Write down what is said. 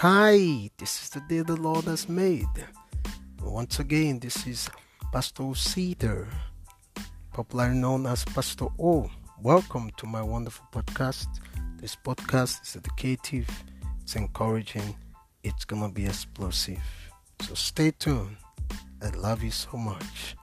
Hi, this is the day the Lord has made. Once again, this is Pastor Cedar, popularly known as Pastor O. Welcome to my wonderful podcast. This podcast is educative, it's encouraging, it's gonna be explosive. So stay tuned. I love you so much.